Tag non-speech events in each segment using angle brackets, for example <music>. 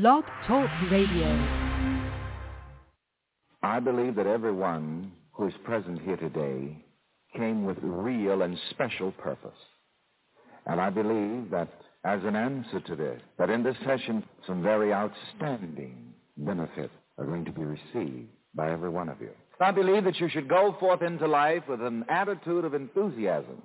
Blog Talk Radio. I believe that everyone who is present here today came with real and special purpose. And I believe that as an answer to this, that in this session some very outstanding benefits are going to be received by every one of you. I believe that you should go forth into life with an attitude of enthusiasm.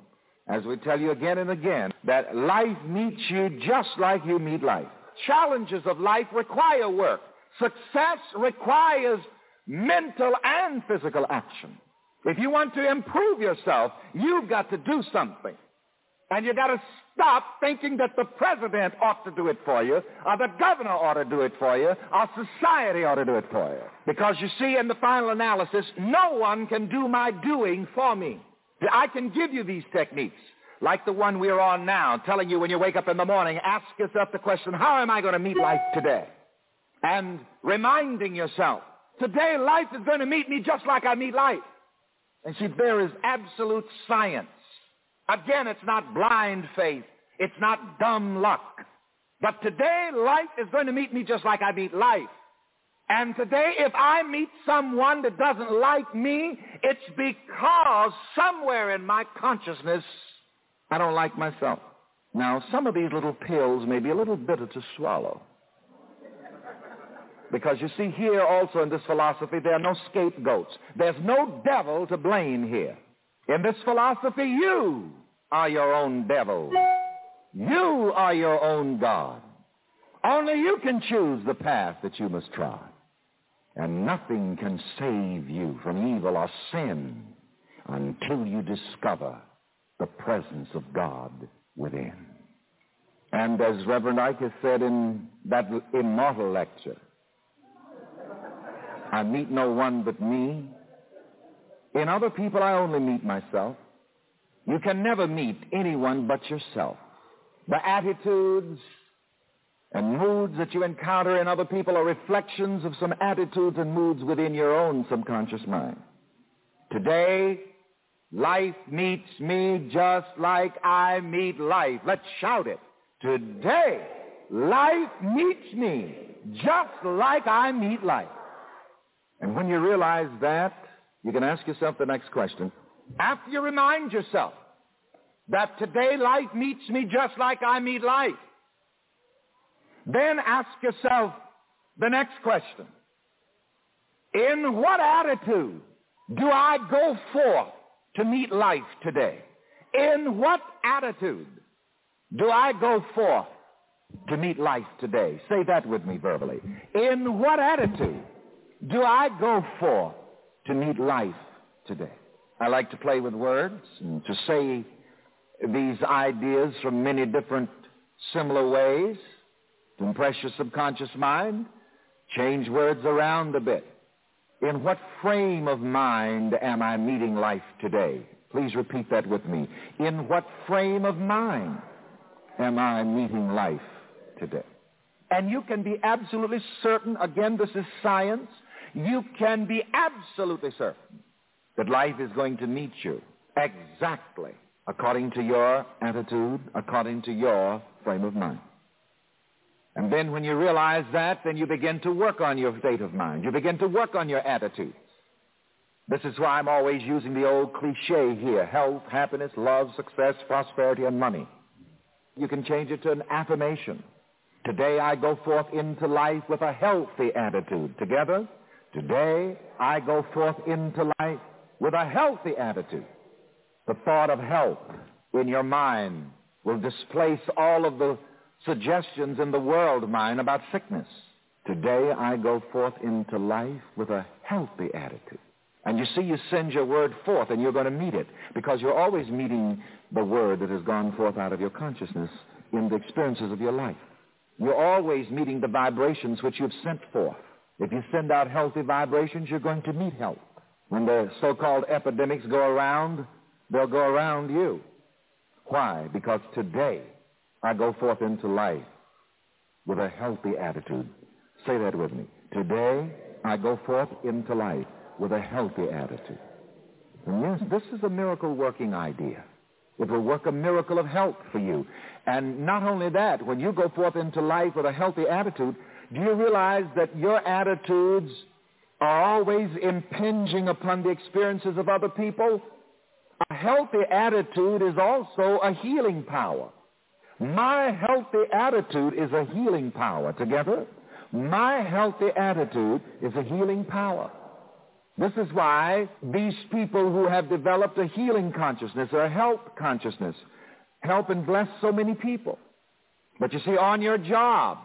As we tell you again and again, that life meets you just like you meet life. Challenges of life require work. Success requires mental and physical action. If you want to improve yourself, you've got to do something. And you've got to stop thinking that the president ought to do it for you, or the governor ought to do it for you, or society ought to do it for you. Because you see, in the final analysis, no one can do my doing for me. I can give you these techniques, like the one we're on now, telling you when you wake up in the morning, ask yourself the question, how am I going to meet life today? And reminding yourself, today life is going to meet me just like I meet life. And see, there is absolute science. Again, it's not blind faith. It's not dumb luck. But today, life is going to meet me just like I meet life. And today, if I meet someone that doesn't like me, it's because somewhere in my consciousness, I don't like myself. Now, some of these little pills may be a little bitter to swallow. Because you see, here also in this philosophy, there are no scapegoats. There's no devil to blame here. In this philosophy, you are your own devil. You are your own God. Only you can choose the path that you must trod. And nothing can save you from evil or sin until you discover the presence of God within. And as Reverend Ike has said in that immortal lecture, I meet no one but me. In other people, I only meet myself. You can never meet anyone but yourself. The attitudes and moods that you encounter in other people are reflections of some attitudes and moods within your own subconscious mind. Today, life meets me just like I meet life. Let's shout it. Today, life meets me just like I meet life. And when you realize that, you can ask yourself the next question. After you remind yourself that today life meets me just like I meet life, then ask yourself the next question. In what attitude do I go forth to meet life today? In what attitude do I go forth to meet life today? Say that with me verbally. In what attitude do I go forth to meet life today? I like to play with words and to say these ideas from many different similar ways to impress your subconscious mind. Change words around a bit. In what frame of mind am I meeting life today? Please repeat that with me. In what frame of mind am I meeting life today? And you can be absolutely certain, again, this is science, you can be absolutely certain that life is going to meet you exactly according to your attitude, according to your frame of mind. And then when you realize that, then you begin to work on your state of mind. You begin to work on your attitudes. This is why I'm always using the old cliche here, health, happiness, love, success, prosperity, and money. You can change it to an affirmation. Today I go forth into life with a healthy attitude. Together, today I go forth into life with a healthy attitude. The thought of health in your mind will displace all of the suggestions in the world mind about sickness. Today I go forth into life with a healthy attitude. And you see, you send your word forth and you're going to meet it because you're always meeting the word that has gone forth out of your consciousness in the experiences of your life. You're always meeting the vibrations which you've sent forth. If you send out healthy vibrations, you're going to meet health. When the so-called epidemics go around, they'll go around you. Why? Because today I go forth into life with a healthy attitude. Say that with me. Today I go forth into life with a healthy attitude. And yes, this is a miracle working idea. It will work a miracle of health for you. And not only that, when you go forth into life with a healthy attitude, Do you realize that your attitudes are always impinging upon the experiences of other people? A healthy attitude is also a healing power. My healthy attitude is a healing power. Together? My healthy attitude is a healing power. This is why these people who have developed a healing consciousness or a health consciousness help and bless so many people. But you see, on your job,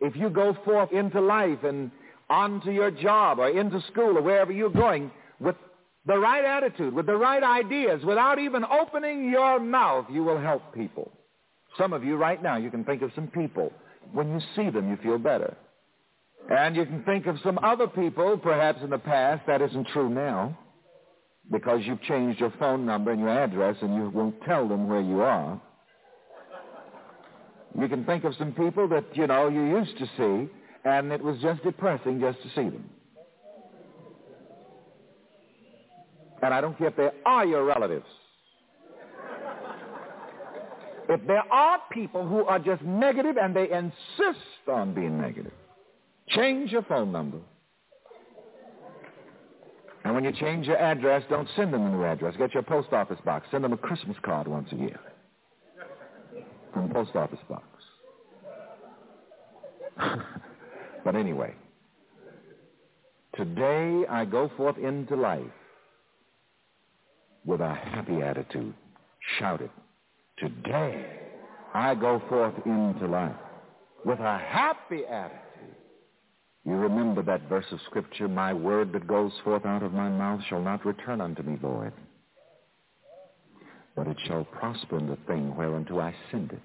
if you go forth into life and onto your job or into school or wherever you're going with the right attitude, with the right ideas, without even opening your mouth, you will help people. Some of you right now, you can think of some people. When you see them, you feel better. And you can think of some other people, perhaps in the past, that isn't true now, because you've changed your phone number and your address and you won't tell them where you are. You can think of some people that, you know, you used to see, and it was just depressing just to see them. And I don't care if they are your relatives. If there are people who are just negative and they insist on being negative, change your phone number. And when you change your address, don't send them a new address. Get your post office box. Send them a Christmas card once a year from the post office box. <laughs> but anyway, today I go forth into life with a happy attitude. Shout it. Today I go forth into life with a happy attitude. You remember that verse of Scripture, my word that goes forth out of my mouth shall not return unto me void, but it shall prosper in the thing whereunto I send it.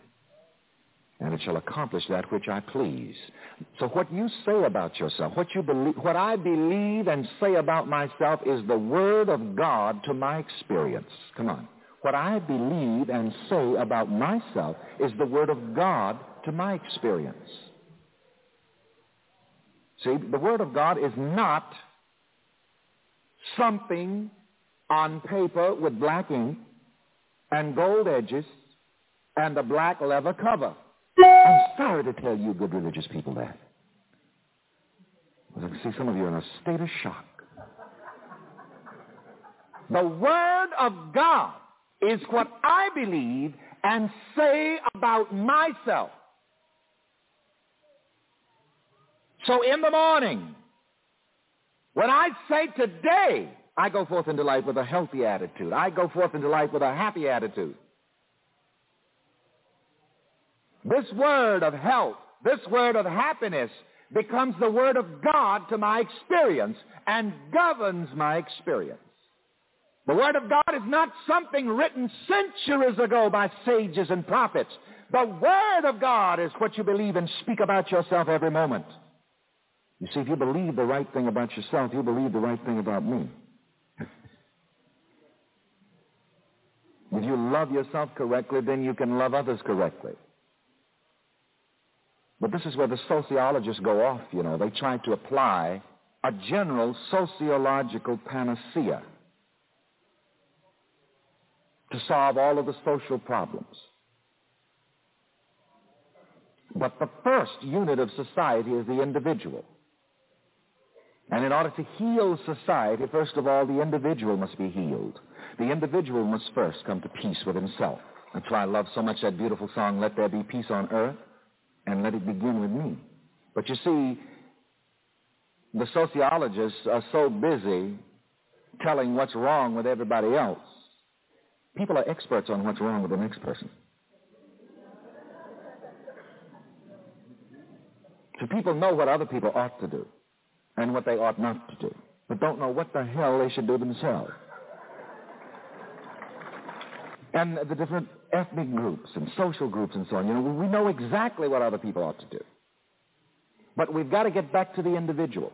And it shall accomplish that which I please. So what you say about yourself, what you believe, what I believe and say about myself is the word of God to my experience. Come on. What I believe and say about myself is the word of God to my experience. See, the Word of God is not something on paper with black ink and gold edges and a black leather cover. I'm sorry to tell you good religious people that. I can see some of you in a state of shock. The Word of God is what I believe and say about myself. So in the morning, when I say today, I go forth into life with a healthy attitude. I go forth into life with a happy attitude. This word of health, this word of happiness becomes the word of God to my experience and governs my experience. The word of God is not something written centuries ago by sages and prophets. The word of God is what you believe and speak about yourself every moment. You see, if you believe the right thing about yourself, you believe the right thing about me. <laughs> if you love yourself correctly, then you can love others correctly. But this is where the sociologists go off, you know. They try to apply a general sociological panacea to solve all of the social problems. But the first unit of society is the individual. And in order to heal society, first of all, the individual must be healed. The individual must first come to peace with himself. That's why I love so much that beautiful song, Let There Be Peace on Earth, and let it begin with me. But you see, the sociologists are so busy telling what's wrong with everybody else. People are experts on what's wrong with the next person. So people know what other people ought to do and what they ought not to do, but don't know what the hell they should do themselves. And the different ethnic groups and social groups and so on, you know, we know exactly what other people ought to do. But we've got to get back to the individual.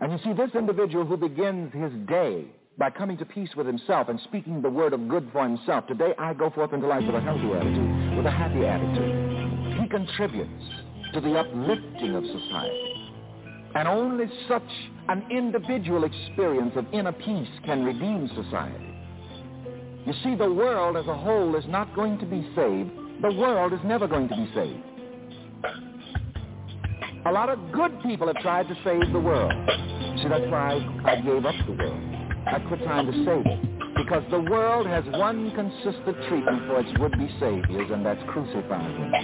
And you see, this individual who begins his day by coming to peace with himself and speaking the word of good for himself, today I go forth into life with a healthy attitude, with a happy attitude. He contributes to the uplifting of society. And only such an individual experience of inner peace can redeem society. You see, the world as a whole is not going to be saved. The world is never going to be saved. A lot of good people have tried to save the world. See, that's why I, gave up the world. I quit trying to save it. Because the world has one consistent treatment for its would-be saviors, and that's crucifying. Them.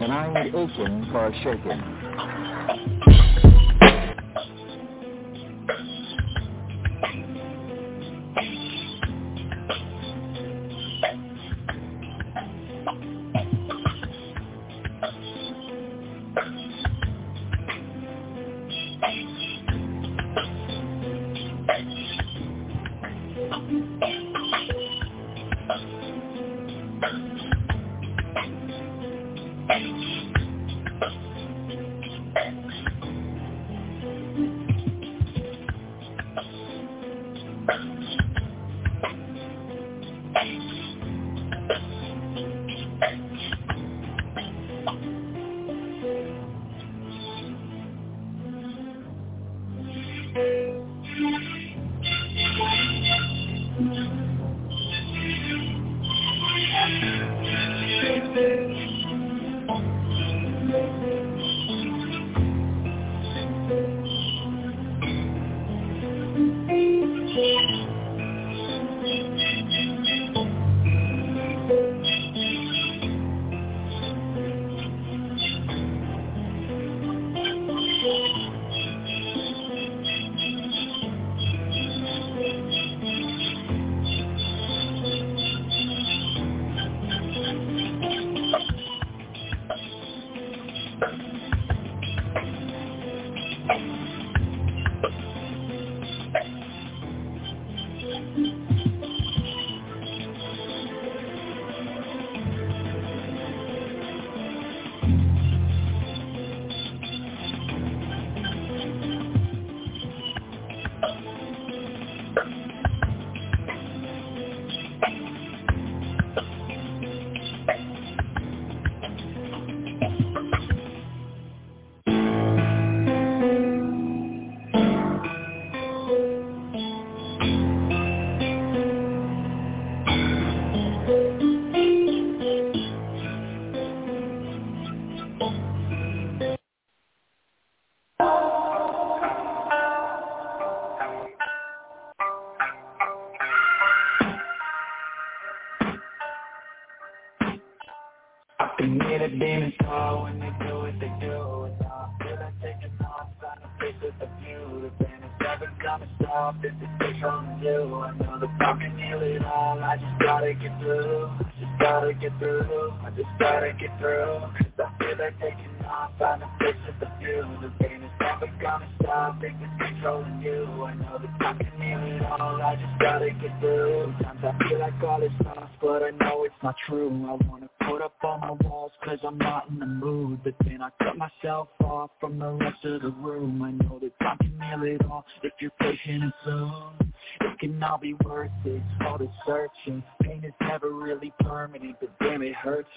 And I'm aching for a shaking.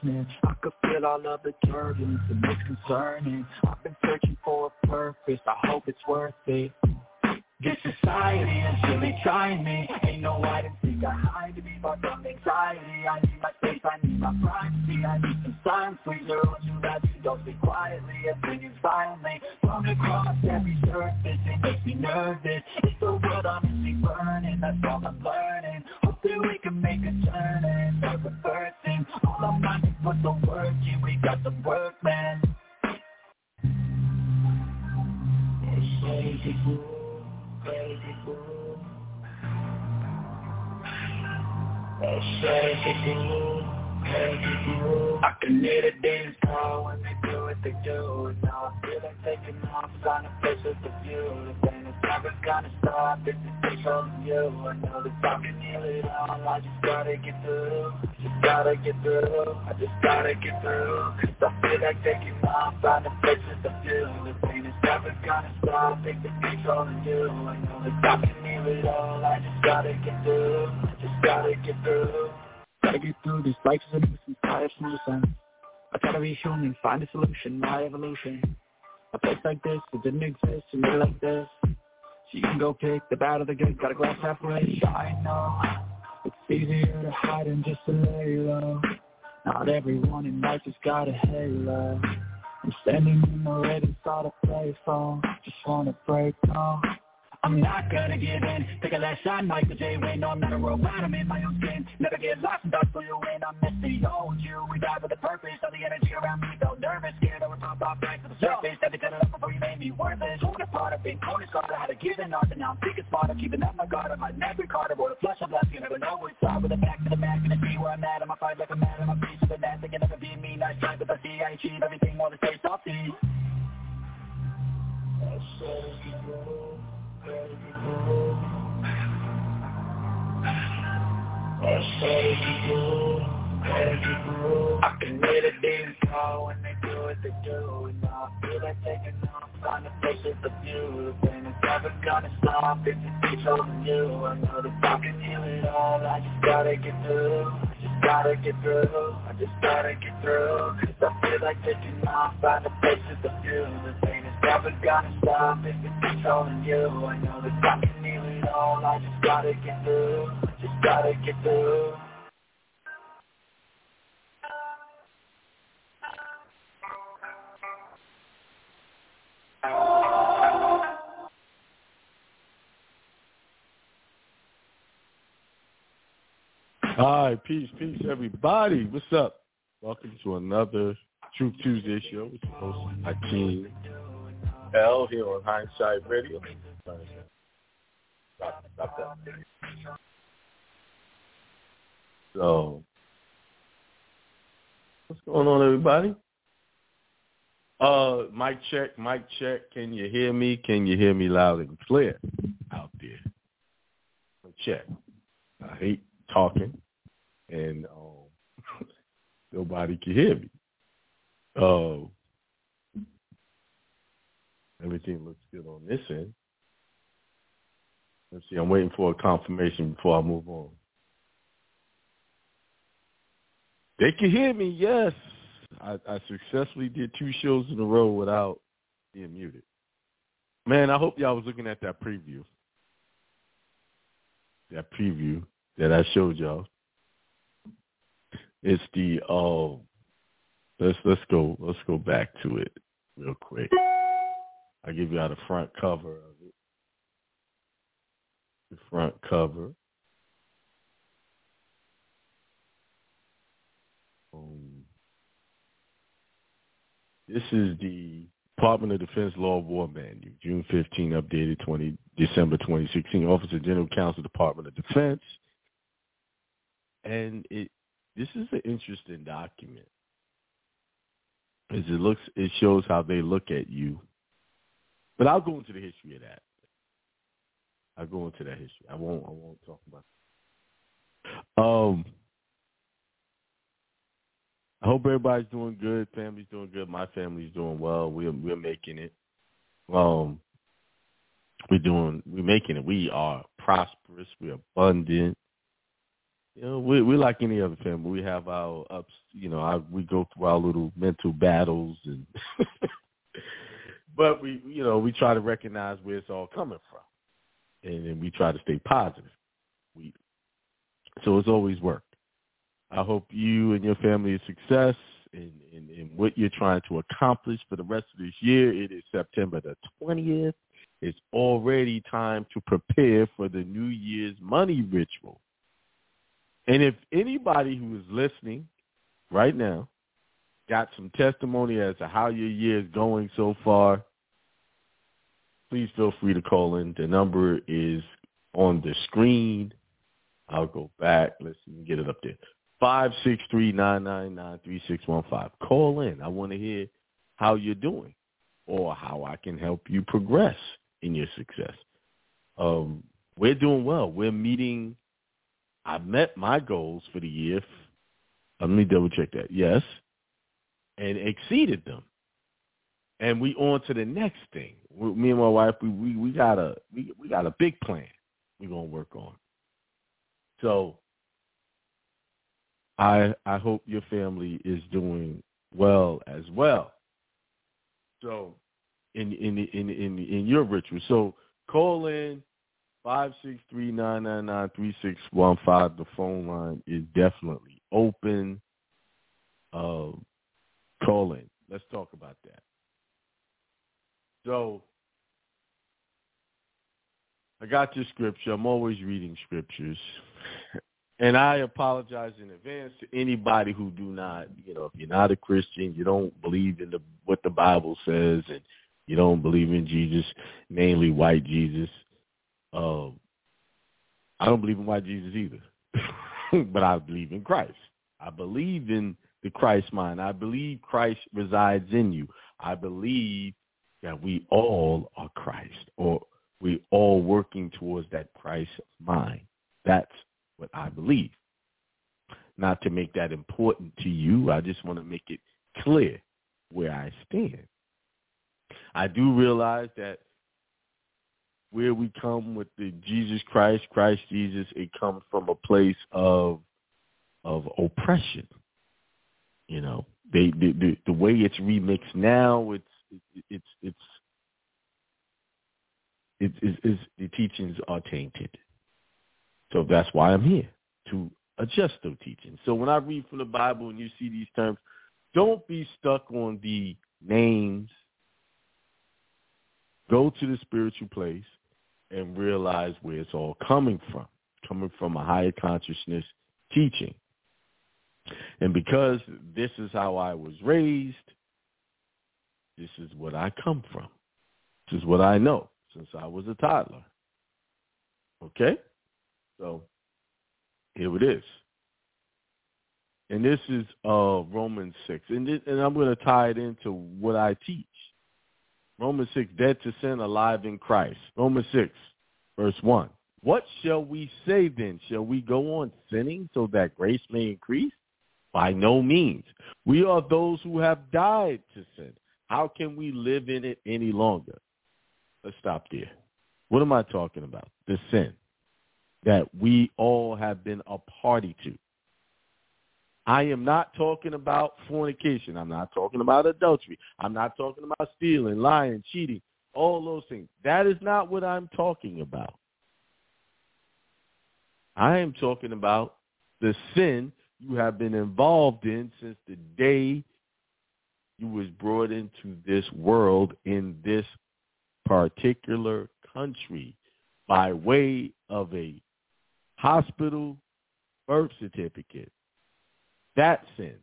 listening I could feel all of the turbulence and it's concerning. I've been searching for a purpose, I hope it's worth it. This society is really trying me. Ain't no hide and seek, I hide to be far from anxiety I need my space, I need my privacy. I need some silence, please, or would you rather don't speak quietly Opinions violently Thrown across every surface, it makes me nervous. It's the world honestly burning, that's all I'm learning. Hope that we can make a turn and turn the put the work in, we got the work, man. It's crazy crazy. It's crazy crazy. I can hear the dance call when they what they do Now I feel like taking off, trying to face with the view Then it's never gonna stop if it takes all of you. I know that I can heal it all, I just gotta get through Just gotta get through, I just gotta get through Cause I feel like taking off, trying to face with the view The pain is never gonna stop if it takes all of you. I know that I can heal it all, I just gotta get through I Just gotta get through. Gotta get through these life, so I'm tired from the sun. I gotta be human, find a solution, my evolution. A place like this, it didn't exist, and made like this. So you can go pick the bad or the good, got a glass halfway. I know it's easier to hide and just to lay low. Not everyone in life has got a halo. I'm standing in the red, it's all to. Just wanna break off. I'm not gonna give in. Take a last shot, Michael J. Win No, I'm not a robot, I'm in my own skin. Never get lost in dark for you win I'm missing old you. We die with a purpose All the energy around me. Felt nervous Scared I would pop off back to the surface. Had to cut it up before you made me worthless. Who the part I've been as God I had to give an art And now I'm thinking smart keeping up my guard on my neck Ricardo Boy, flush I'm You never know what's up With the back to the back Gonna see where I'm at. I'ma fight like a I'm a piece of the net They can never be me. Nice try but I see I achieve everything All the same salty I say I can hear the demons when they do what they do And I feel like taking off, of view The pain is never gonna stop if it keeps holding you. I know that I can heal it all, I just gotta get through I just gotta get through, I just gotta get through Cause I feel like taking off, the places of view The is never gonna stop if it keeps holding you. I know that I can heal it all, I just gotta get through. Just gotta get through. All right, peace, peace, everybody. What's up? Welcome to another Truth Tuesday show with your host Akiem El here on Hindsight Radio. So, what's going on, everybody? Uh, mic check, mic check. Can you hear me? Can you hear me loud and clear out there? Check. I hate talking and um, <laughs> nobody can hear me. Uh, everything looks good on this end. Let's see. I'm waiting for a confirmation before I move on. They can hear me. Yes, I, I successfully did two shows in a row without being muted. Man, I hope y'all was looking at that preview. That preview that I showed y'all. It's the oh, let's let's go let's go back to it real quick. I'll give you out the front cover of it. The front cover. Um, this is the Department of Defense Law of War Manual, June 15, updated 20 December 2016. Office of General Counsel, Department of Defense, and it this is an interesting document. As it looks, it shows how they look at you. But I'll go into the history of that. I'll go into that history. I won't. I won't talk about. It. Um, I hope everybody's doing good. Family's doing good. My family's doing well. We're we're making it. Um, we're doing. We're making it. We are prosperous. We're abundant you know, we we like any other family. We have our ups. You know, I, we go through our little mental battles, and <laughs> but we, you know, we try to recognize where it's all coming from, and then we try to stay positive. We so it's always worked. I hope you and your family is success in, in, in what you're trying to accomplish for the rest of this year. It is September the twentieth. It's already time to prepare for the New Year's money ritual. And if anybody who is listening right now got some testimony as to how your year is going so far, please feel free to call in. The number is on the screen. I'll go back. Let's get it up there. Five six three nine nine nine three six one five. Call in. I want to hear how you're doing or how I can help you progress in your success. Um, we're doing well. We're meeting I met my goals for the year. Let me double check that. Yes. And exceeded them. And we on to the next thing. Me and my wife, we we, we got a we, we got a big plan we're gonna work on. So I I hope your family is doing well as well. So in in in in in your ritual. So call in Five six three nine nine nine three six one five. The phone line is definitely open. Uh, call in. Let's talk about that. So I got your scripture. I'm always reading scriptures. <laughs> And I apologize in advance to anybody who do not, you know, if you're not a Christian, you don't believe in the what the Bible says, and you don't believe in Jesus, mainly white Jesus. Um, I don't believe in white Jesus either, <laughs> but I believe in Christ. I believe in the Christ mind. I believe Christ resides in you. I believe that we all are Christ, or we all working towards that Christ mind. That's what I believe. Not to make that important to you, I just want to make it clear where I stand. I do realize that where we come with the Jesus Christ, Christ Jesus, it comes from a place of of oppression. You know, they the the, the way it's remixed now, it's it's it's it's, it's, it's the teachings are tainted. So that's why I'm here to adjust those teachings. So when I read from the Bible and you see these terms, don't be stuck on the names. Go to the spiritual place and realize where it's all coming from, coming from a higher consciousness teaching. And because this is how I was raised, this is what I come from. This is what I know since I was a toddler. Okay? So here it is. And this is uh, Romans 6. And, this, and I'm going to tie it into what I teach. Romans 6, dead to sin, alive in Christ. Romans 6, verse 1. What shall we say then? Shall we go on sinning so that grace may increase? By no means. We are those who have died to sin. How can we live in it any longer? Let's stop there. What am I talking about? The sin that we all have been a party to. I am not talking about fornication. I'm not talking about adultery. I'm not talking about stealing, lying, cheating, all those things. That is not what I'm talking about. I am talking about the sin you have been involved in since the day you was brought into this world in this particular country by way of a hospital birth certificate. That sin.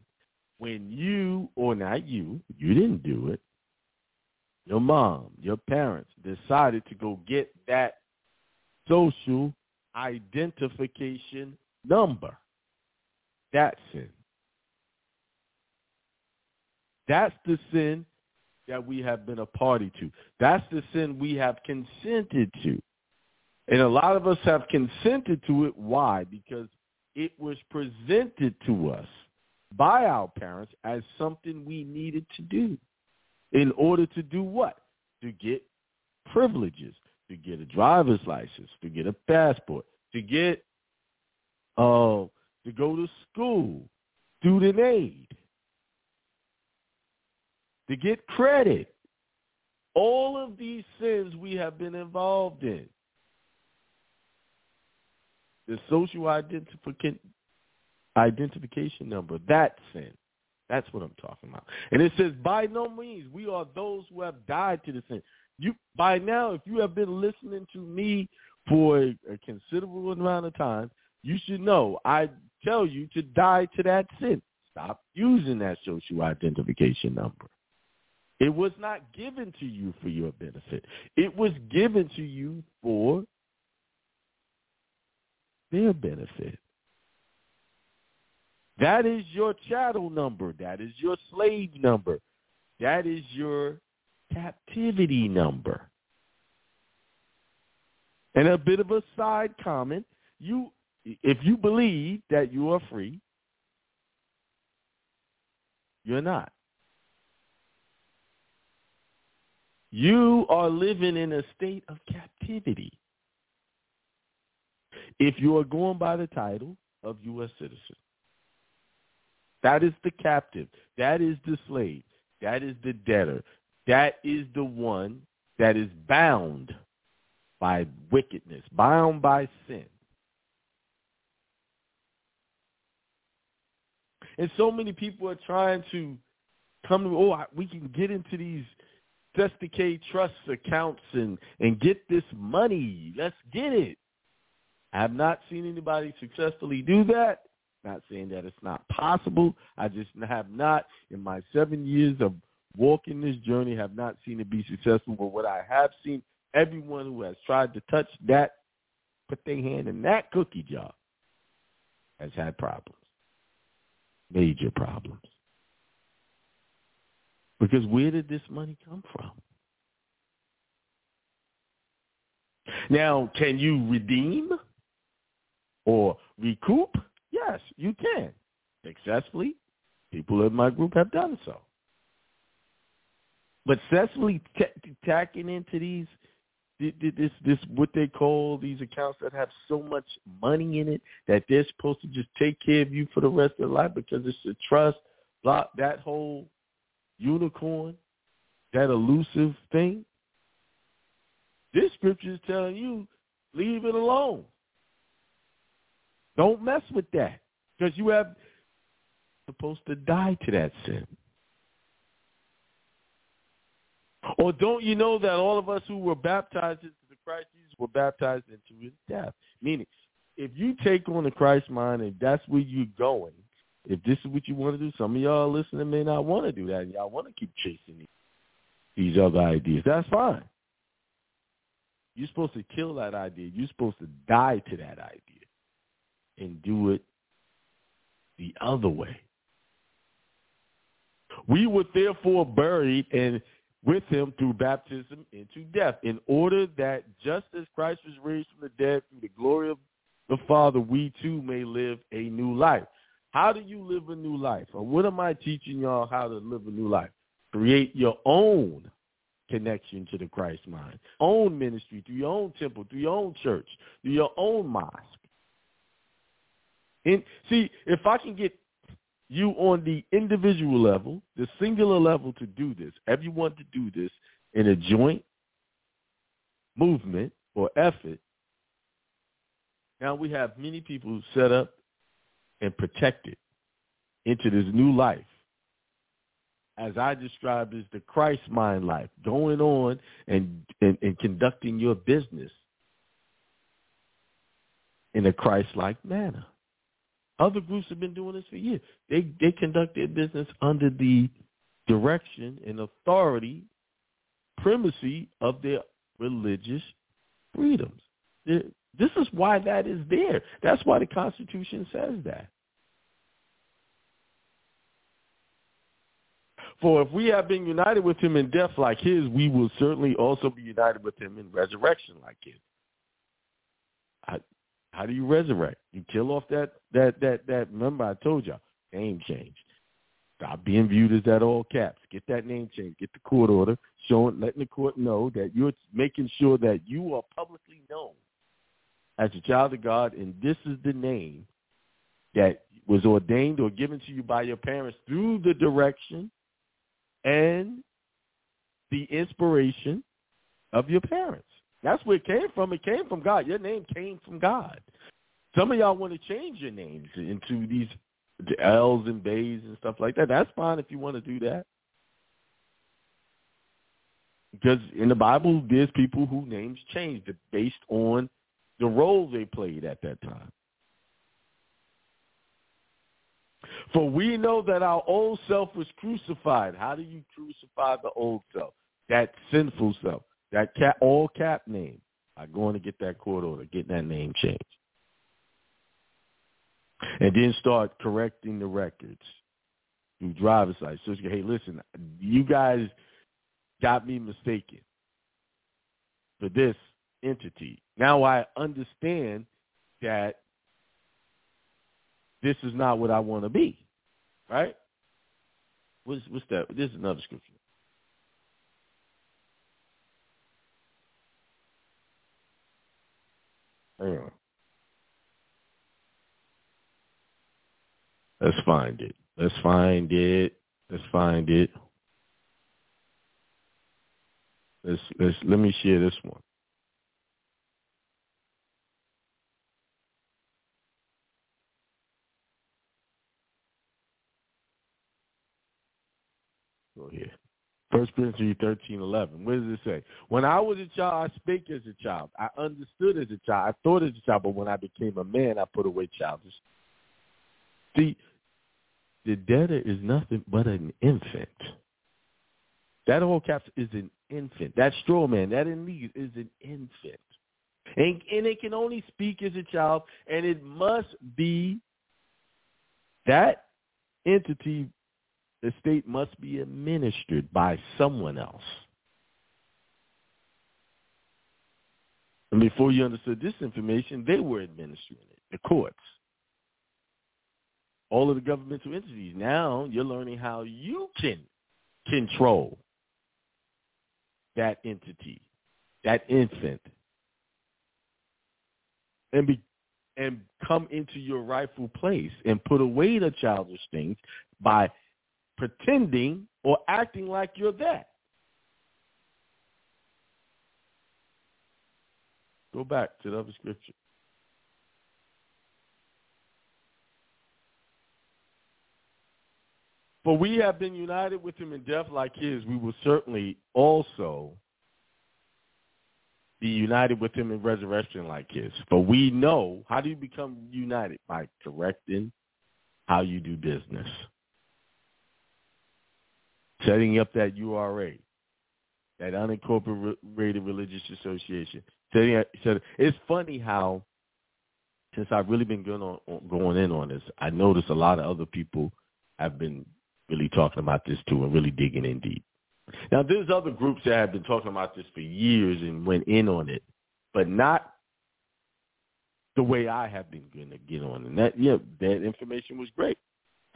When you, or not you, you didn't do it, your mom, your parents decided to go get that social identification number. That sin. That's the sin that we have been a party to. That's the sin we have consented to. And a lot of us have consented to it. Why? Because it was presented to us by our parents as something we needed to do. In order to do what? To get privileges, to get a driver's license, to get a passport, to get uh, to go to school, student aid, to get credit. All of these sins we have been involved in. The social identification number, that sin. That's what I'm talking about. And it says, by no means, we are those who have died to the sin. You by now, if you have been listening to me for a, a considerable amount of time, you should know I tell you to die to that sin. Stop using that social identification number. It was not given to you for your benefit. It was given to you for their benefit. That is your chattel number. That is your slave number. That is your captivity number. And a bit of a side comment, you if you believe that you are free, you're not. You are living in a state of captivity. If you are going by the title of U.S. citizen, that is the captive. That is the slave. That is the debtor. That is the one that is bound by wickedness, bound by sin. And so many people are trying to come to, oh, I, we can get into these SDK trust accounts and, and get this money. Let's get it. I have not seen anybody successfully do that. Not saying that it's not possible. I just have not, in my seven years of walking this journey, have not seen it be successful. But what I have seen, everyone who has tried to touch that, put their hand in that cookie jar, has had problems, major problems. Because where did this money come from? Now, can you redeem or recoup? Yes, you can. Successfully, people in my group have done so. But successfully t- tacking into these this this what they call these accounts that have so much money in it that they're supposed to just take care of you for the rest of their life because it's a trust, block that whole unicorn, that elusive thing. This scripture is telling you, leave it alone. Don't mess with that because you have supposed to die to that sin. Or don't you know that all of us who were baptized into the Christ Jesus were baptized into his death? Meaning, if you take on the Christ mind and that's where you're going, if this is what you want to do, some of y'all listening may not want to do that. Y'all want to keep chasing these other ideas. That's fine. You're supposed to kill that idea. You're supposed to die to that idea and do it the other way. We were therefore buried and with him through baptism into death, in order that just as Christ was raised from the dead through the glory of the Father, we too may live a new life. How do you live a new life? Or what am I teaching y'all how to live a new life? Create your own connection to the Christ mind, own ministry, through your own temple, through your own church, through your own mosque. And see, if I can get you on the individual level, the singular level to do this, everyone to do this in a joint movement or effort, now we have many people set up and protected into this new life as I described as the Christ mind life, going on and, and, and conducting your business in a Christ-like manner. Other groups have been doing this for years. They they conduct their business under the direction and authority, primacy of their religious freedoms. This is why that is there. That's why the Constitution says that. For if we have been united with him in death like his, we will certainly also be united with him in resurrection like his. How do you resurrect? You kill off that that that that. Remember, I told y'all name change. Stop being viewed as that all caps. Get that name change. Get the court order, showing, letting the court know that you're making sure that you are publicly known as a child of God, and this is the name that was ordained or given to you by your parents through the direction and the inspiration of your parents. That's where it came from. It came from God. Your name came from God. Some of y'all want to change your names into these El's and Beys and stuff like that. That's fine if you want to do that. Because in the Bible, there's people whose names changed based on the role they played at that time. For we know that our old self was crucified. How do you crucify the old self? That sinful self. That cap, all cap name. I go in to get that court order, get that name changed. And then start correcting the records through driver's license. So, hey, listen, you guys got me mistaken for this entity. Now I understand that this is not what I want to be. Right? What's, what's that? This is another scripture. On. Let's find it. Let's find it. Let's find it. Let's let's let me share this one. First Corinthians thirteen eleven. What does it say? When I was a child, I spake as a child. I understood as a child. I thought as a child, but when I became a man, I put away childish. See, the debtor is nothing but an infant. That whole caps is an infant. That straw man, that in need is an infant. And, and it can only speak as a child, and it must be that entity, the state must be administered by someone else. And before you understood this information, they were administering it, the courts. All of the governmental entities. Now you're learning how you can control that entity, that infant, and be and come into your rightful place and put away the childish things by pretending or acting like you're that. Go back to the other scripture. For we have been united with him in death like his, we will certainly also be united with him in resurrection like his. For we know, how do you become united? By correcting how you do business. Setting up that URA, that unincorporated religious association. Setting up, it's funny how, since I've really been going, on, going in on this, I notice a lot of other people have been really talking about this too and really digging in deep. Now, there's other groups that have been talking about this for years and went in on it, but not the way I have been going to get on. And that, yeah, that information was great.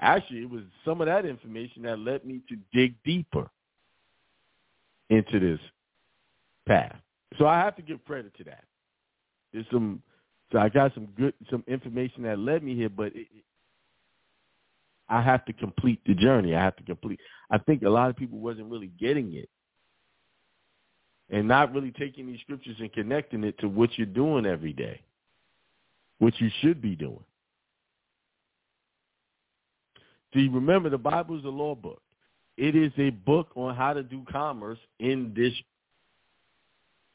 Actually, it was some of that information that led me to dig deeper into this path. So I have to give credit to that. There's some, so I got some good, some information that led me here, but it, I have to complete the journey. I have to complete. I think a lot of people wasn't really getting it and not really taking these scriptures and connecting it to what you're doing every day, what you should be doing. See, remember the Bible is a law book. It is a book on how to do commerce in this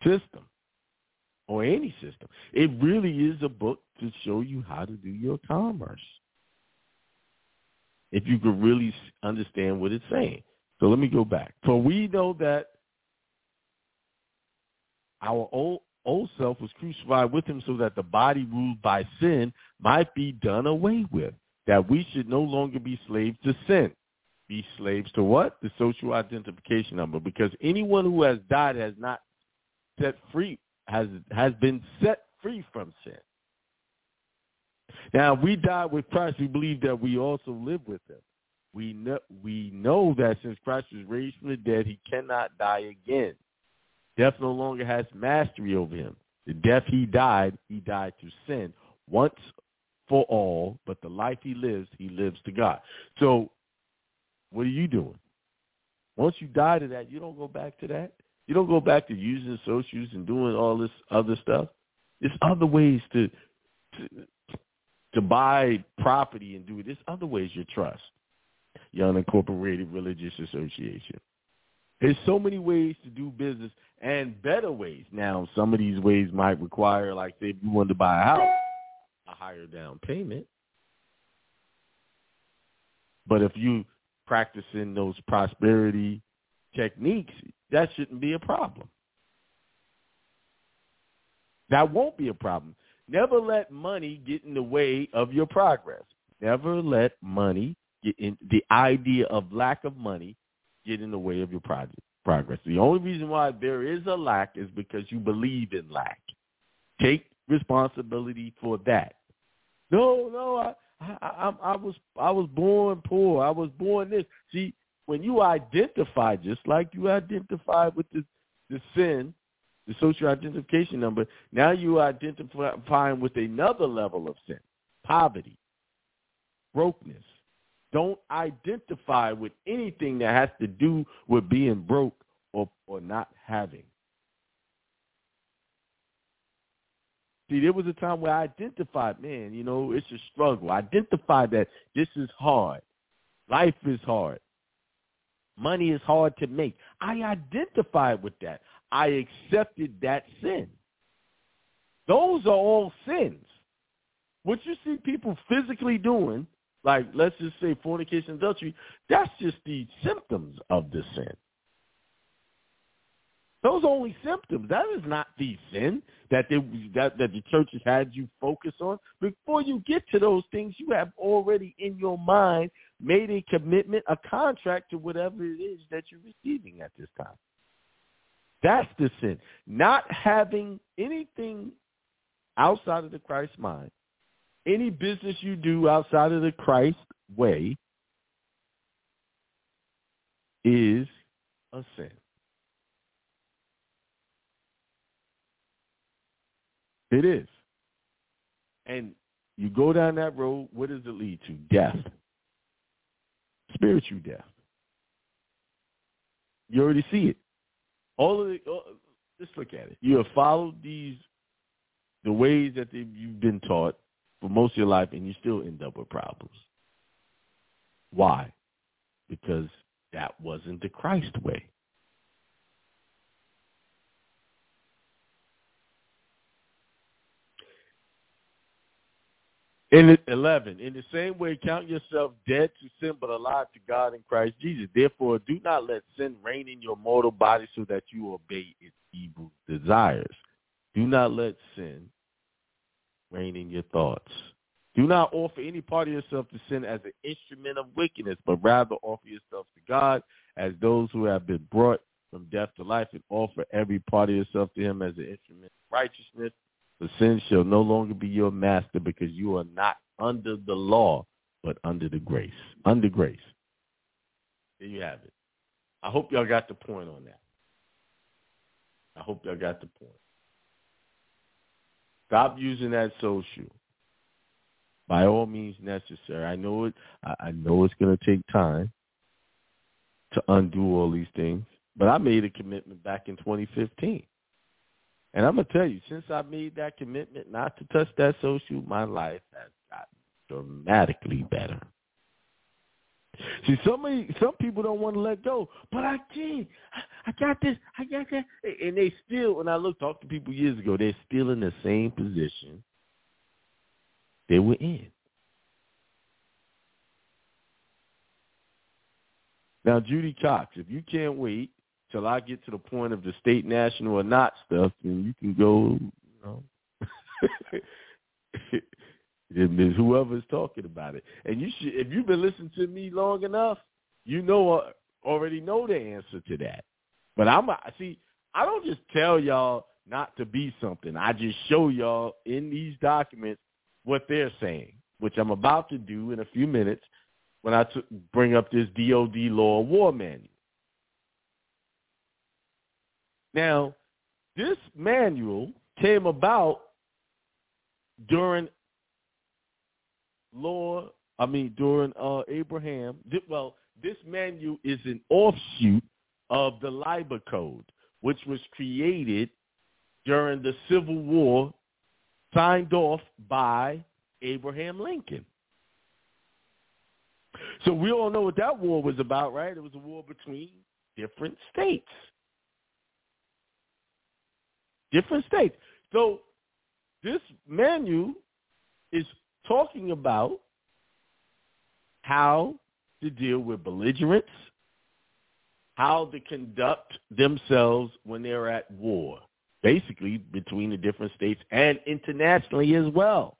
system or any system. It really is a book to show you how to do your commerce if you could really understand what it's saying. So let me go back. For we know that our old, old self was crucified with him so that the body ruled by sin might be done away with, that we should no longer be slaves to sin. Be slaves to what? The social identification number. Because anyone who has died has not set free, has, has been set free from sin. Now, if we died with Christ. We believe that we also live with him. We know, we know that since Christ was raised from the dead, he cannot die again. Death no longer has mastery over him. The death he died, he died to sin once for all, but the life he lives, he lives to God. So what are you doing? Once you die to that, you don't go back to that. You don't go back to using socials and doing all this other stuff. There's other ways to, to to buy property and do it. There's other ways you trust your unincorporated religious association. There's so many ways to do business and better ways. Now, some of these ways might require, like, say, if you wanted to buy a house, higher down payment. But if you practicing those prosperity techniques, that shouldn't be a problem. That won't be a problem. Never let money get in the way of your progress. Never let money get in the idea of lack of money get in the way of your project progress. The only reason why there is a lack is because you believe in lack. Take responsibility for that. No, no, I, I, I, I was, I was born poor. I was born this. See, when you identify, just like you identified with the, the sin, the social identification number, now you identifying with another level of sin, poverty, brokenness. Don't identify with anything that has to do with being broke or, or not having. See, there was a time where I identified, man, you know, it's a struggle. I identified that this is hard. Life is hard. Money is hard to make. I identified with that. I accepted that sin. Those are all sins. What you see people physically doing, like let's just say fornication, adultery, that's just the symptoms of the sin. Those are only symptoms. That is not the sin that they that, that the church has had you focus on. Before you get to those things, you have already in your mind made a commitment, a contract to whatever it is that you're receiving at this time. That's the sin. Not having anything outside of the Christ mind, any business you do outside of the Christ way is a sin. It is. And you go down that road, what does it lead to? Death. Spiritual death. You already see it. All of the, all, let's look at it. You have followed these, the ways that they, you've been taught for most of your life, and you still end up with problems. Why? Because that wasn't the Christ way. In 11, in the same way, count yourself dead to sin but alive to God in Christ Jesus. Therefore, do not let sin reign in your mortal body so that you obey its evil desires. Do not let sin reign in your thoughts. Do not offer any part of yourself to sin as an instrument of wickedness, but rather offer yourself to God as those who have been brought from death to life and offer every part of yourself to him as an instrument of righteousness. The sin shall no longer be your master because you are not under the law, but under the grace. Under grace. There you have it. I hope y'all got the point on that. I hope y'all got the point. Stop using that social. By all means necessary. I know it. I know it's going to take time to undo all these things, but I made a commitment back in 2015. And I'm gonna tell you, since I made that commitment not to touch that social, my life has gotten dramatically better. See, some some people don't want to let go, but I can't. I, I got this. I got that, and they still. When I look, talk to people years ago, they're still in the same position they were in. Now, Judy Cox, if you can't wait till I get to the point of the state, national, or not stuff, then you can go, you know. <laughs> It's whoever's talking about it. And you should, if you've been listening to me long enough, you know uh, already know the answer to that. But I'm see, I don't just tell y'all not to be something. I just show y'all in these documents what they're saying, which I'm about to do in a few minutes when I t- bring up this DOD law war manual. Now, this manual came about during law, I mean, during uh, Abraham. Well, this manual is an offshoot of the Lieber Code, which was created during the Civil War, signed off by Abraham Lincoln. So we all know what that war was about, right? It was a war between different states different states. So this menu is talking about how to deal with belligerents, how to conduct themselves when they're at war, basically between the different states and internationally as well.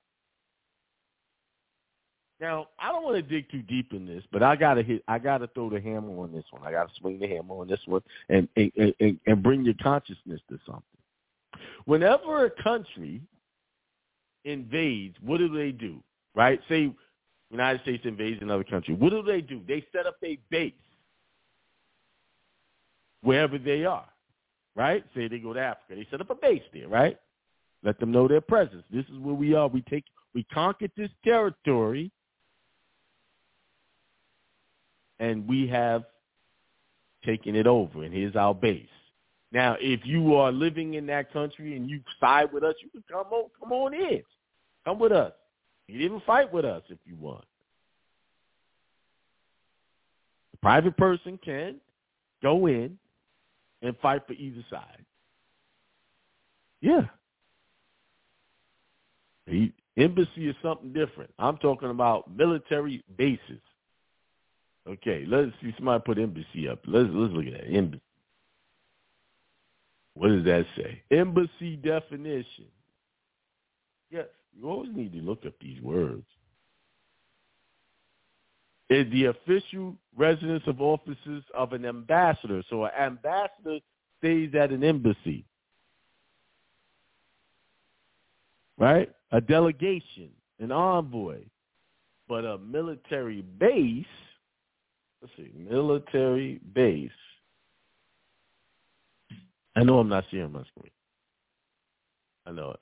Now, I don't want to dig too deep in this, but I gotta hit. I gotta throw the hammer on this one. I gotta swing the hammer on this one, and and and, and bring your consciousness to something. Whenever a country invades, what do they do? Right? Say United States invades another country. What do they do? They set up a base wherever they are. Right? Say they go to Africa. They set up a base there, right? Let them know their presence. This is where we are. We take we conquered this territory and we have taken it over and here's our base. Now, if you are living in that country and you side with us, you can come on, come on in. Come with us. You can even fight with us if you want. A private person can go in and fight for either side. Yeah. He, embassy is something different. I'm talking about military bases. Okay, let's see somebody put embassy up. Let's let's look at that. Embassy. What does that say? Embassy definition. Yes, you always need to look up these words. Is the official residence of offices of an ambassador. So an ambassador stays at an embassy. Right? A delegation, an envoy. But a military base, let's see, military base I know I'm not seeing my screen. I know it.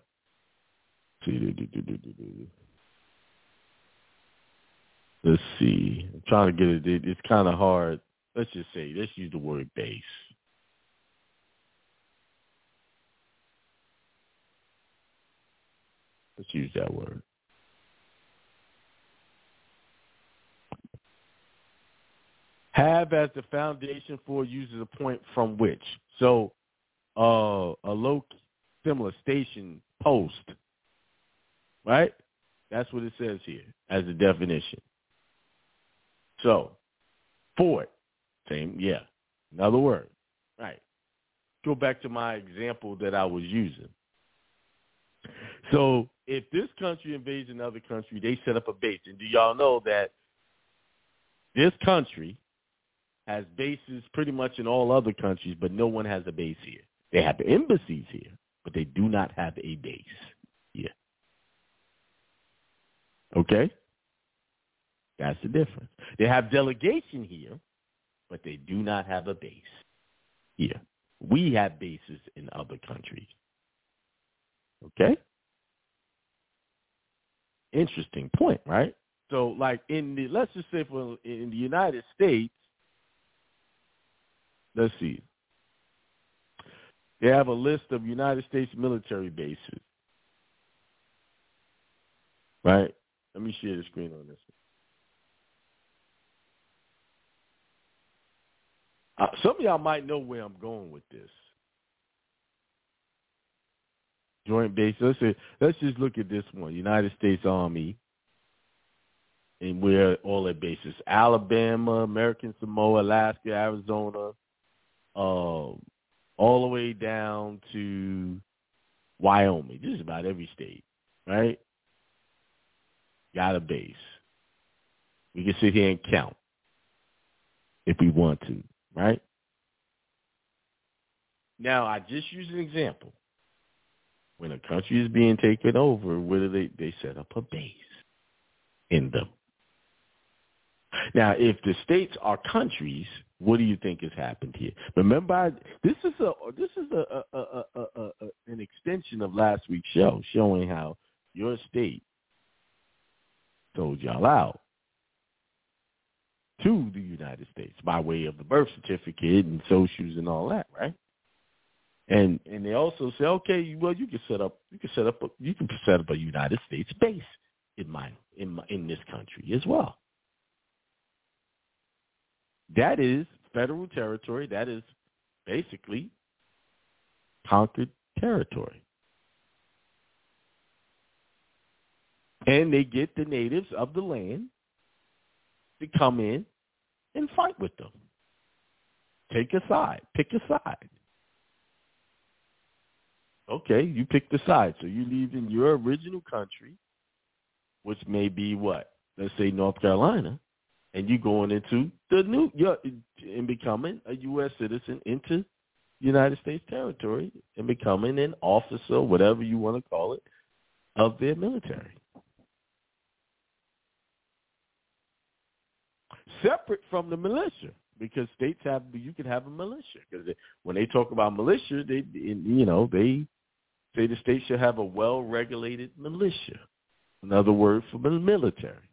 Let's see. I'm trying to get it. It's kind of hard. Let's just say, let's use the word base. Let's use that word. Have as the foundation for uses a point from which. So uh, a low similar station post, right? That's what it says here as a definition. So, fort, same, yeah, another word, right? Go back to my example that I was using. So, if this country invades another country, they set up a base. And do y'all know that this country has bases pretty much in all other countries, but no one has a base here. They have embassies here, but they do not have a base here. Okay? That's the difference. They have delegation here, but they do not have a base here. We have bases in other countries. Okay? Interesting point, right? So like in the let's just say for in the United States, let's see. They have a list of United States military bases. Right? Let me share the screen on this. Uh, some of y'all might know where I'm going with this. Joint base. Let's say, let's just look at this one. United States Army and where all their bases. Alabama, American Samoa, Alaska, Arizona, um, all the way down to Wyoming, just about every state, right? Got a base. We can sit here and count if we want to, right? Now, I just use an example. When a country is being taken over, do they, they set up a base in them? Now, if the states are countries, what do you think has happened here? Remember, I, this is a this is a, a, a, a, a an extension of last week's show, showing how your state sold y'all out to the United States by way of the birth certificate and socials and all that, right? And and they also say, okay, well, you can set up you can set up a, you can set up a United States base in my in my in this country as well. That is federal territory. That is basically conquered territory. And they get the natives of the land to come in and fight with them. Take a side. Pick a side. Okay, you pick the side. So you leave in your original country, which may be what? Let's say North Carolina and you going into the new you're in becoming a U.S. citizen into United States territory and becoming an officer, whatever you want to call it, of their military. Separate from the militia, because states have you can have a militia. Because when they talk about militia, they you know they say the state should have a well-regulated militia. Another word for military.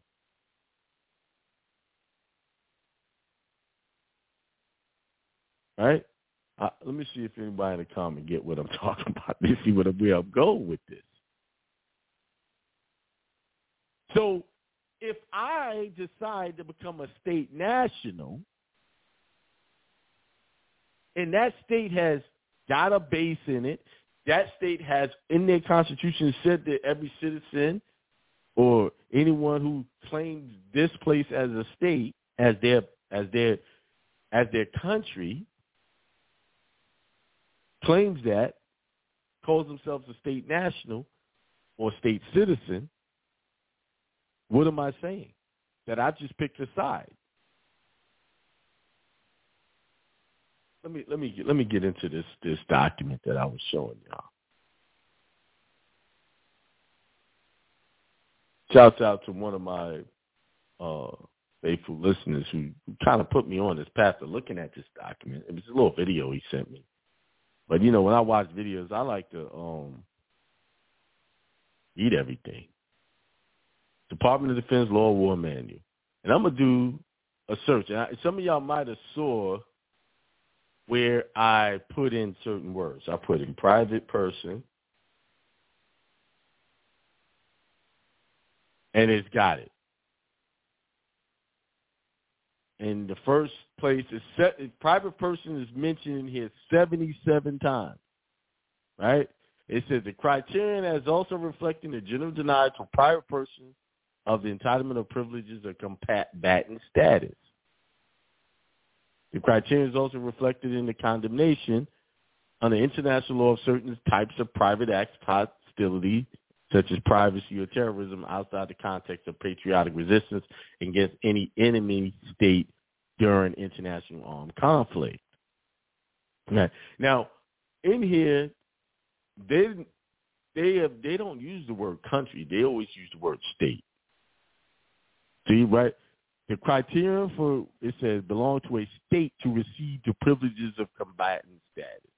Right? Let me see if anybody in the comment get what I'm <laughs> talking about. Let me see what, where I'm going with this. So if I decide to become a state national, and that state has got a base in it. That state has in their constitution said that every citizen or anyone who claims this place as a state, as their as their as their country, claims that, calls themselves a state national or state citizen, what am I saying? That I just picked a side. Let me let me let me get into this this document that I was showing y'all. Shouts out to one of my uh, faithful listeners who, who kind of put me on this path of looking at this document. It was a little video he sent me. But you know, when I watch videos, I like to um eat everything. Department of Defense Law War Manual, and I'm gonna do a search. And I, some of y'all might have saw where I put in certain words. I put in private person, and it's got it. And the first place is set. Private person is mentioned here 77 times, right? It says the criterion as also reflecting the general denial to private persons of the entitlement of privileges or combatant status. The criterion is also reflected in the condemnation under international law of certain types of private acts hostility, such as privacy or terrorism outside the context of patriotic resistance against any enemy state during international armed conflict. Now, in here, they they have they don't use the word country. They always use the word state. See, right? The criterion for it says belong to a state to receive the privileges of combatant status.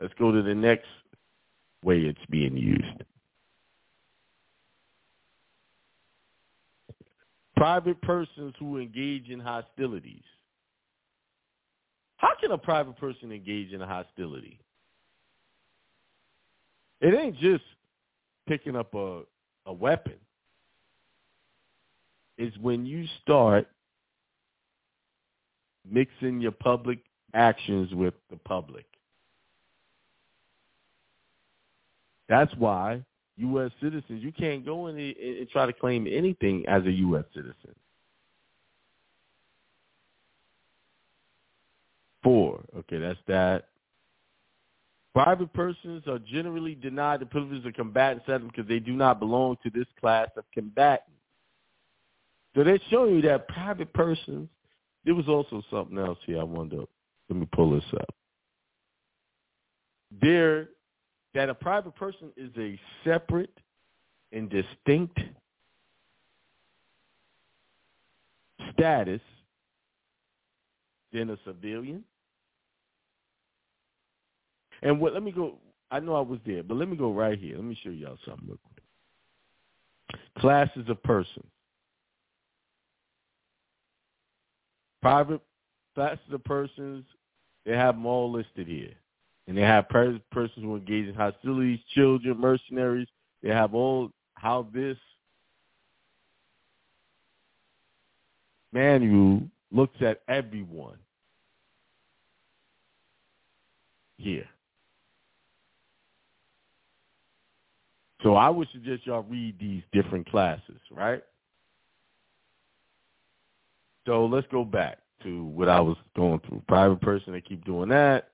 Let's go to the next way it's being used. Private persons who engage in hostilities. How can a private person engage in a hostility? It ain't just picking up a, a weapon It's when you start mixing your public actions with the public. That's why U.S. citizens, you can't go in and try to claim anything as a U.S. citizen. Four. Okay, that's that. Private persons are generally denied the privileges of combatant status because they do not belong to this class of combatants. So they're showing you that private persons. There was also something else here. I wonder. Let me pull this up. There, that a private person is a separate and distinct status than a civilian. And what? Let me go. I know I was there, but let me go right here. Let me show y'all something real quick. Classes of persons. private classes of persons, they have them all listed here. And they have persons who engage in hostilities, children, mercenaries. They have all how this manual looks at everyone here. So I would suggest y'all read these different classes, right? So let's go back to what I was going through. Private person, they keep doing that.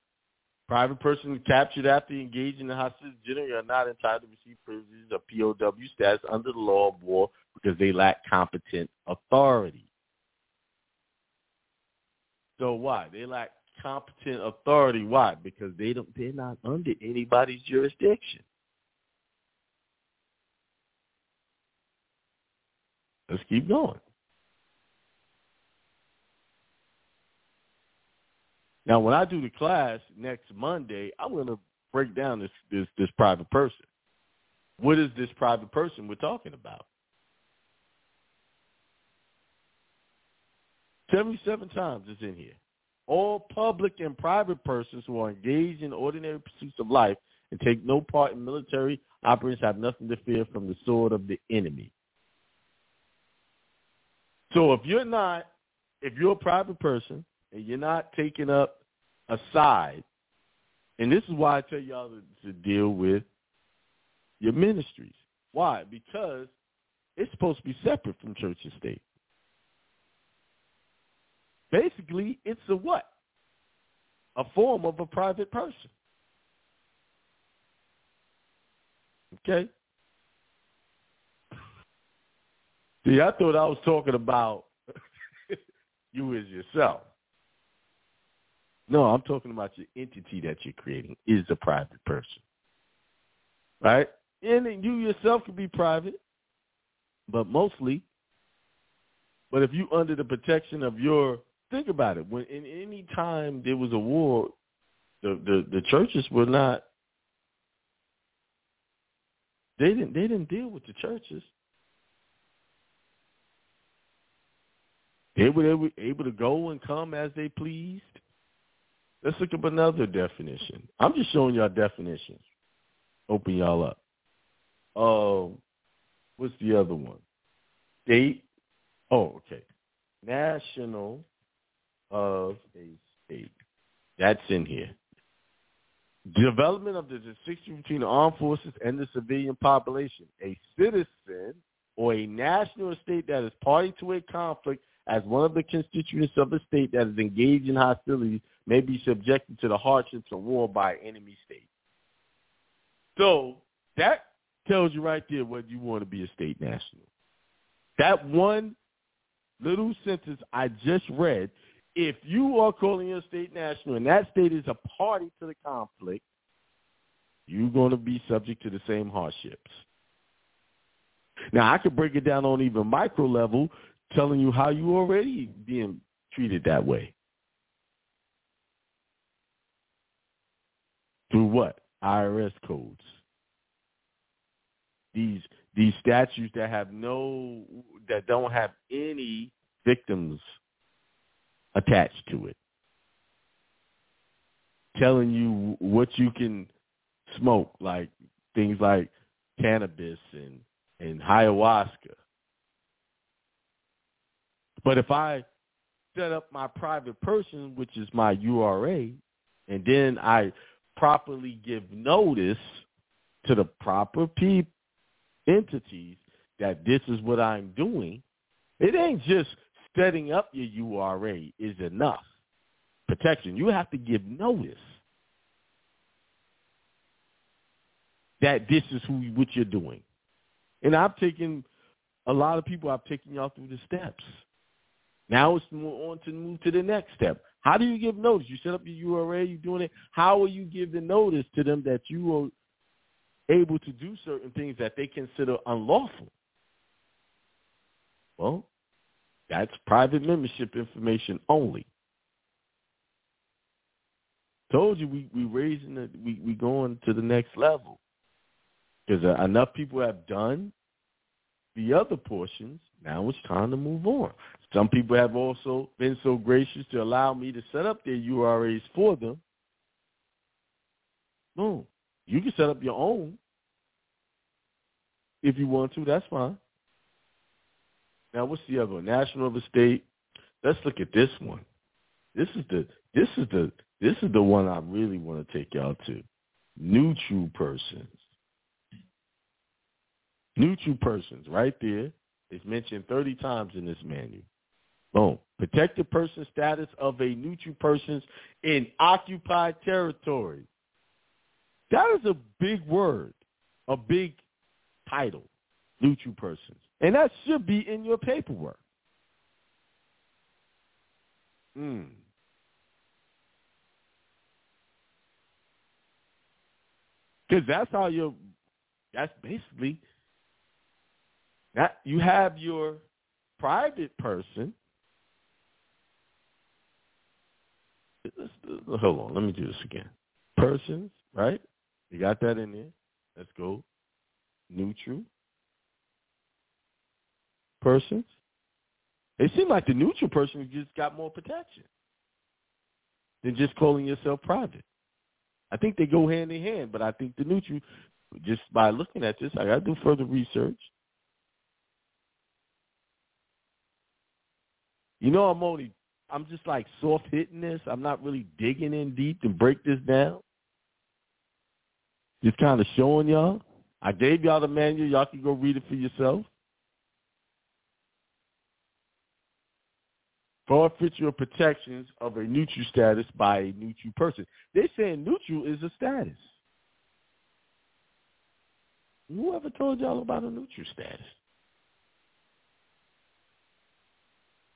Private person captured after engaging in hostility generally are not entitled to receive privileges of POW status under the law of war because they lack competent authority. So why? They lack competent authority. Why? Because they don't they're not under anybody's jurisdiction. Let's keep going. Now, when I do the class next Monday, I'm going to break down this this this private person. What is this private person we're talking about? 77 times it's in here. All public and private persons who are engaged in ordinary pursuits of life and take no part in military operations have nothing to fear from the sword of the enemy. So if you're not, if you're a private person and you're not taking up a side, and this is why I tell y'all to, to deal with your ministries. Why? Because it's supposed to be separate from church and state. Basically, it's a what? A form of a private person. Okay? See, I thought I was talking about <laughs> you as yourself. No, I'm talking about your entity that you're creating is a private person. Right? And you yourself can be private, but mostly. But if you under the protection of your think about it, when in any time there was a war, the, the, the churches were not they didn't they didn't deal with the churches. They were, they were able to go and come as they pleased. Let's look up another definition. I'm just showing y'all definitions. Open y'all up. Um, what's the other one? State. Oh, okay. National of a state. That's in here. Development of the distinction between the armed forces and the civilian population. A citizen or a national state that is party to a conflict as one of the constituents of a state that is engaged in hostilities may be subjected to the hardships of war by enemy state. So that tells you right there whether you want to be a state national. That one little sentence I just read, if you are calling your state national and that state is a party to the conflict, you're going to be subject to the same hardships. Now, I could break it down on even micro level, telling you how you already being treated that way. Through what? IRS codes. These these statutes that have no that don't have any victims attached to it. Telling you what you can smoke, like things like cannabis and, and ayahuasca. But if I set up my private person, which is my URA, and then I properly give notice to the proper people, entities that this is what I'm doing, it ain't just setting up your URA is enough protection. You have to give notice that this is who what you're doing. And I've taken a lot of people. I've taken y'all through the steps. Now it's on to move to the next step. How do you give notice? You set up your URA. You're doing it. How are you giving notice to them that you are able to do certain things that they consider unlawful? Well, that's private membership information only. Told you we we raising it. We we going to the next level because uh, enough people have done the other portions. Now it's time to move on. Some people have also been so gracious to allow me to set up their URAs for them. Boom. You can set up your own if you want to. That's fine. Now, what's the other one? National of the state. Let's look at this one. This is the this is the this is the one I really want to take y'all to. Neutral persons. Neutral persons, right there. It's mentioned 30 times in this manual. Boom. Protect the person status of a neutral persons in occupied territory. That is a big word, a big title, neutral persons. And that should be in your paperwork. Hmm. Because that's how you're, that's basically, that you have your private person. hold on, let me do this again. Persons, right? You got that in there. Let's go. Neutral persons. It seemed like the neutral person just got more protection than just calling yourself private. I think they go hand in hand, but I think the neutral, just by looking at this, I got to do further research. You know, I'm only I'm just like soft hitting this. I'm not really digging in deep to break this down. Just kind of showing y'all. I gave y'all the manual. Y'all can go read it for yourself. Forfeiture protections of a neutral status by a neutral person. They're saying neutral is a status. Whoever told y'all about a neutral status?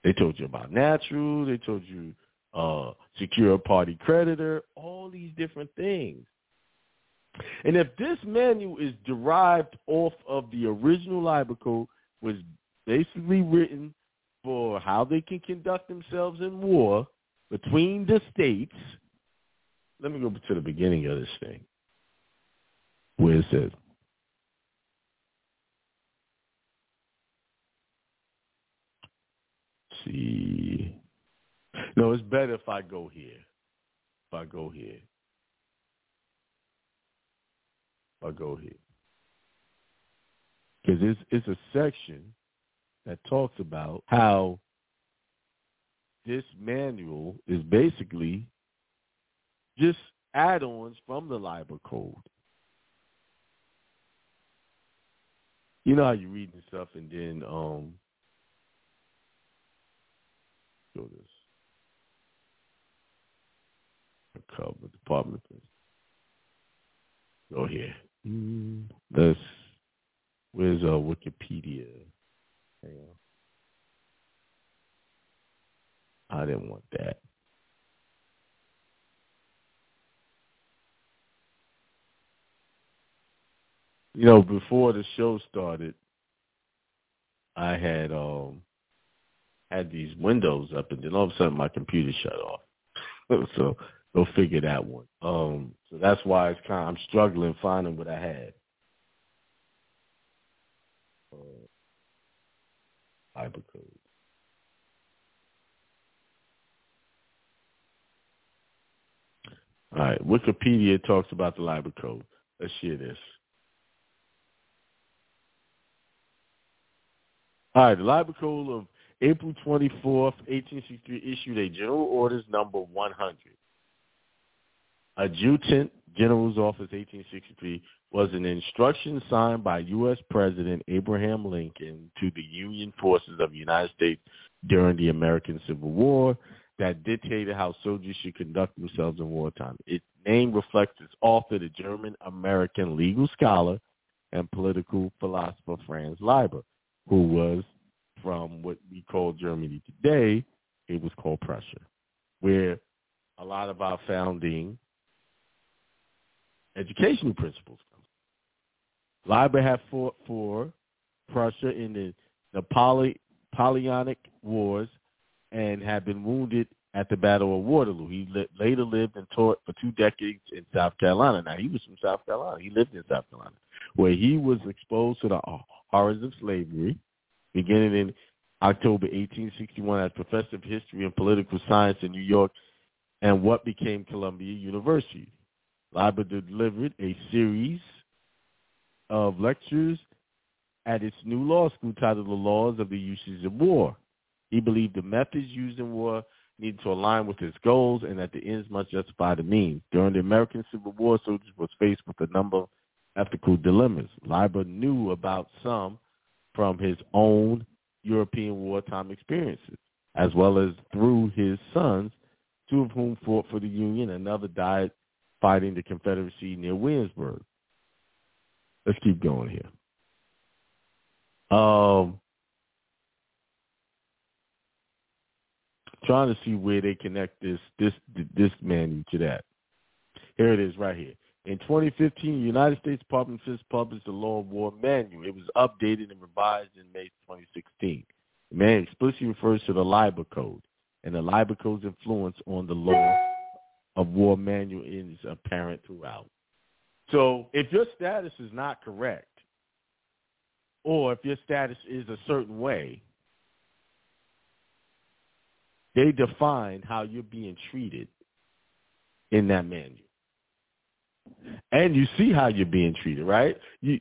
They told you about natural. They told you uh, secure party creditor. All these different things. And if this manual is derived off of the original Lieber code, was basically written for how they can conduct themselves in war between the states. Let me go to the beginning of this thing, where it says, see. No, it's better if I go here. If I go here. If I go here. Because it's, it's a section that talks about how this manual is basically just add-ons from the Lieber code. You know how you read and stuff and then um this. Cover Department of Go here. Mm, let's where's uh Wikipedia? Hang on. I didn't want that. You know, before the show started, I had um had these windows up, and then all of a sudden my computer shut off. <laughs> so go figure that one. Um, so that's why it's kind. Of, I'm struggling finding what I had. Uh, code. All right, Wikipedia talks about the Lieber code. Let's hear this. All right, the Lieber code of April 24th, 1863 issued a General Orders number 100. Adjutant General's Office 1863 was an instruction signed by U.S. President Abraham Lincoln to the Union forces of the United States during the American Civil War that dictated how soldiers should conduct themselves in wartime. Its name reflects its author, the German-American legal scholar and political philosopher Franz Lieber, who was from what we call Germany today, it was called Prussia, where a lot of our founding educational principles come Lieber had fought for Prussia in the Napoleonic Wars and had been wounded at the Battle of Waterloo. He li- later lived and taught for two decades in South Carolina. Now, he was from South Carolina. He lived in South Carolina, where he was exposed to the horrors of slavery, beginning in October 1861 as professor of history and political science in New York and what became Columbia University. Lieber delivered a series of lectures at its new law school titled The Laws of the Uses of War. He believed the methods used in war needed to align with his goals and that the ends must justify the means. During the American Civil War, soldiers was faced with a number of ethical dilemmas. Lieber knew about some from his own European wartime experiences, as well as through his sons, two of whom fought for the Union, another died fighting the Confederacy near Williamsburg. Let's keep going here. Um, trying to see where they connect this this this manual to that. Here it is, right here. In 2015, the United States Department of Defense published the Law of War Manual. It was updated and revised in May 2016. The manual explicitly refers to the Lieber Code, and the Lieber Code's influence on the Law of War Manual is apparent throughout. So if your status is not correct, or if your status is a certain way, they define how you're being treated in that manual. And you see how you're being treated, right? You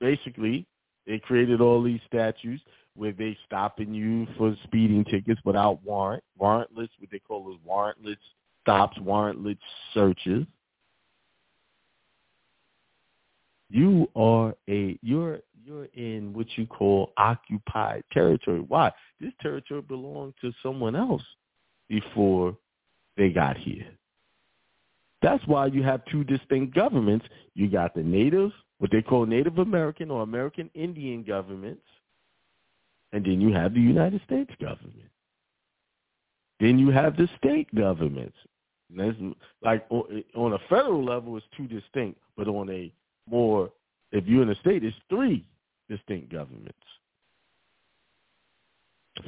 basically they created all these statutes where they stopping you for speeding tickets without warrant, warrantless, what they call those warrantless stops, warrantless searches. You are a you're you're in what you call occupied territory. Why? This territory belonged to someone else before they got here. That's why you have two distinct governments. You got the native, what they call Native American or American Indian governments, and then you have the United States government. Then you have the state governments. That's like on a federal level, it's two distinct, but on a more, if you're in a state, it's three distinct governments.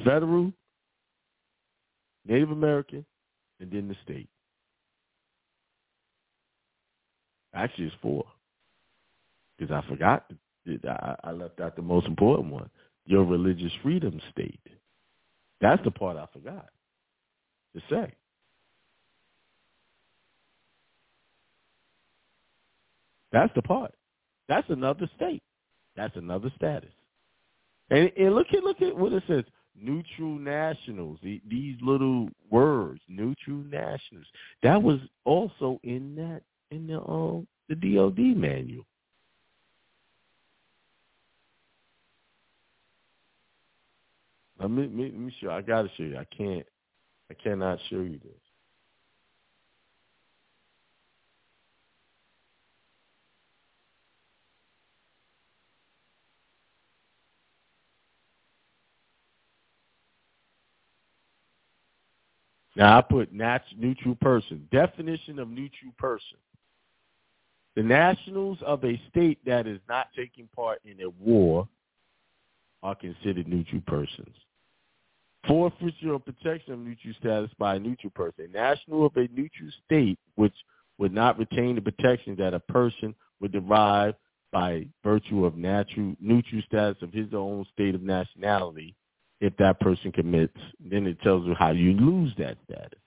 Federal, Native American, and then the state. Actually, it's four. Because I forgot, I left out the most important one. Your religious freedom state. That's the part I forgot to say. That's the part. That's another state. That's another status. And, and look at look at what it says. Neutral nationals. These little words, neutral nationals. That was also in that in the um the DOD manual. Let me, let me show. I gotta show you. I can't. I cannot show you this. Now I put neutral person. Definition of neutral person. The nationals of a state that is not taking part in a war are considered neutral persons. Forfeiture or protection of neutral status by a neutral person. A national of a neutral state which would not retain the protection that a person would derive by virtue of natural neutral status of his own state of nationality if that person commits, then it tells you how you lose that status.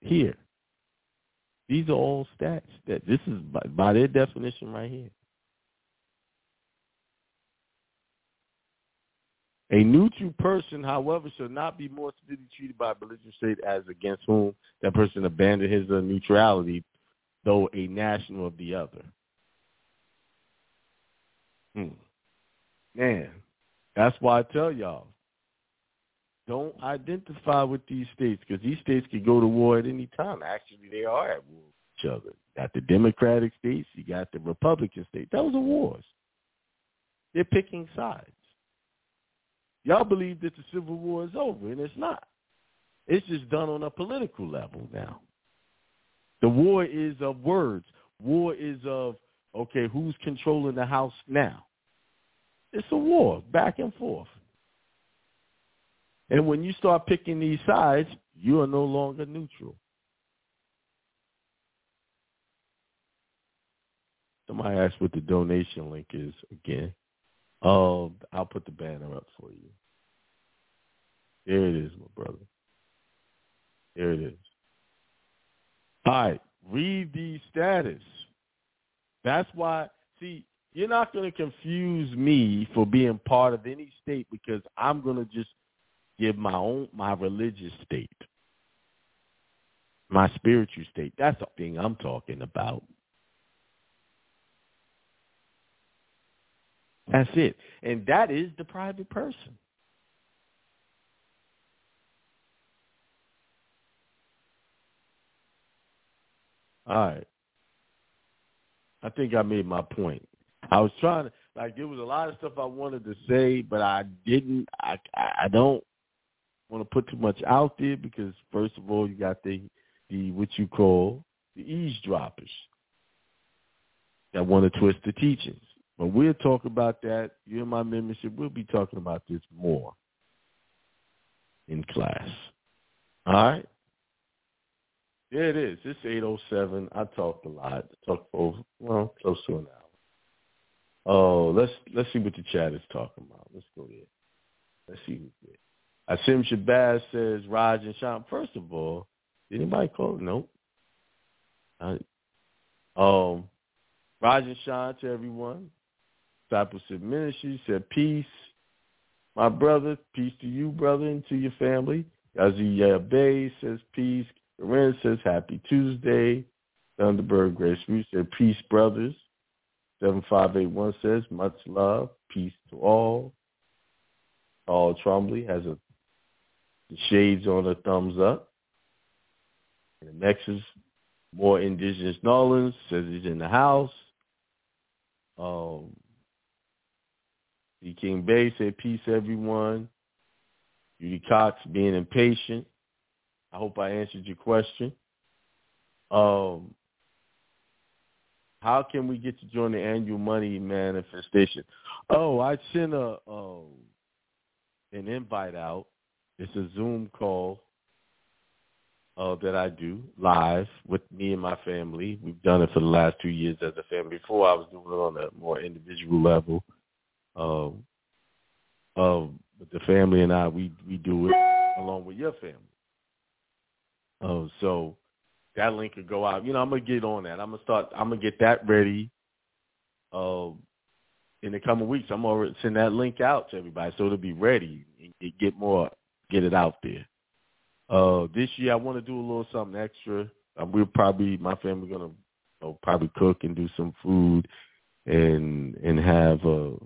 Here. These are all stats that this is by, by their definition right here. A neutral person, however, shall not be more severely treated by a religious state as against whom that person abandoned his neutrality, though a national of the other. Hmm. Man, that's why I tell y'all, don't identify with these states because these states can go to war at any time. Actually, they are at war with each other. You got the Democratic states, you got the Republican states. Those are wars. They're picking sides. Y'all believe that the Civil War is over, and it's not. It's just done on a political level now. The war is of words. War is of, okay, who's controlling the house now? It's a war, back and forth. And when you start picking these sides, you are no longer neutral. Somebody asked what the donation link is again. Um, I'll put the banner up for you. There it is, my brother. There it is. All right, read the status. That's why, see, you're not going to confuse me for being part of any state because I'm going to just give my own my religious state, my spiritual state. That's the thing I'm talking about. That's it. And that is the private person. All right. I think I made my point. I was trying to like there was a lot of stuff I wanted to say, but I didn't. I I don't want to put too much out there because first of all, you got the the what you call the eavesdroppers that want to twist the teachings. But we'll talk about that. You in my membership, we'll be talking about this more in class. All right. There it is. It's eight oh seven. I talked a lot. I talked for well, close to an hour. Oh, let's let's see what the chat is talking about. Let's go there. Let's see who's there. Asim Shabazz says Raj and Sean. First of all, did anybody call? Nope. I, um, Raj and Sean to everyone. Discipleship Ministry said, peace, my brother. Peace to you, brother, and to your family. Yazi Bey says, peace. Corinne says, happy Tuesday. Thunderbird Grace Root said, peace, brothers. 7581 says, much love, peace to all. Paul Trombley has a the shades on a thumbs up. And the next is more indigenous Nolans says he's in the house. Um, D. King Bey said, peace, everyone. Judy Cox being impatient. I hope I answered your question. Um, how can we get to join the annual money manifestation? Oh, I sent a uh, an invite out. It's a Zoom call uh, that I do live with me and my family. We've done it for the last two years as a family. Before I was doing it on a more individual level. Uh, but the family and I, we we do it along with your family. Uh, so that link could go out. You know, I'm gonna get on that. I'm gonna start. I'm gonna get that ready. Uh, in the coming weeks, I'm gonna send that link out to everybody so it'll be ready and get more, get it out there. Uh, this year I want to do a little something extra. Um, we'll probably my family gonna you know, probably cook and do some food and and have uh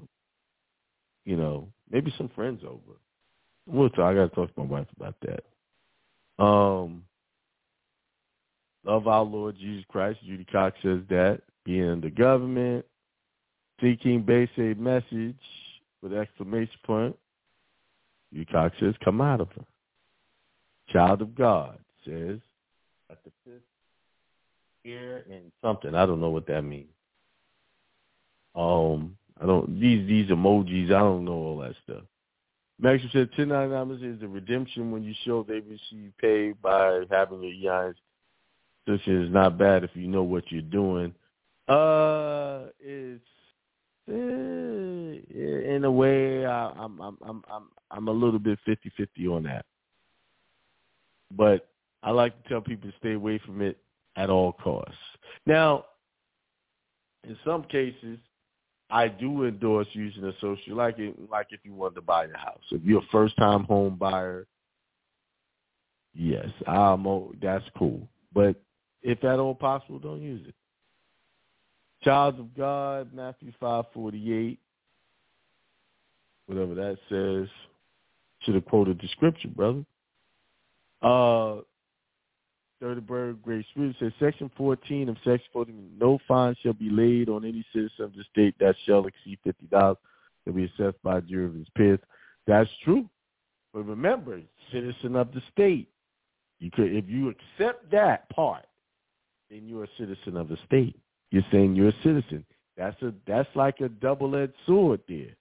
you know maybe some friends over. We'll talk. I gotta talk to my wife about that. Um, love our Lord Jesus Christ. Judy Cox says that being in the government, seeking basic message with exclamation point. Cox says, "Come out of her." child of God says at the fifth here and something. I don't know what that means. Um, I don't these these emojis. I don't know all that stuff. Maxwell said ten ninety nine is the redemption when you show they receive paid by having your EINs. This is not bad if you know what you're doing. Uh, it's uh, in a way I, I'm I'm I'm I'm I'm a little bit fifty fifty on that but I like to tell people to stay away from it at all costs. Now, in some cases, I do endorse using a social, like it, like if you want to buy a house. If you're a first-time home buyer, yes, I'm, that's cool. But if at all possible, don't use it. Child of God, Matthew five forty eight, whatever that says. Should have quoted the scripture, brother. Uh, Thirtyburg Great Spirit says Section 14 of Section 14, no fine shall be laid on any citizen of the state that shall exceed fifty dollars to be assessed by a jury of his peers. That's true, but remember, citizen of the state. You could, if you accept that part, then you're a citizen of the state. You're saying you're a citizen. That's a that's like a double-edged sword there.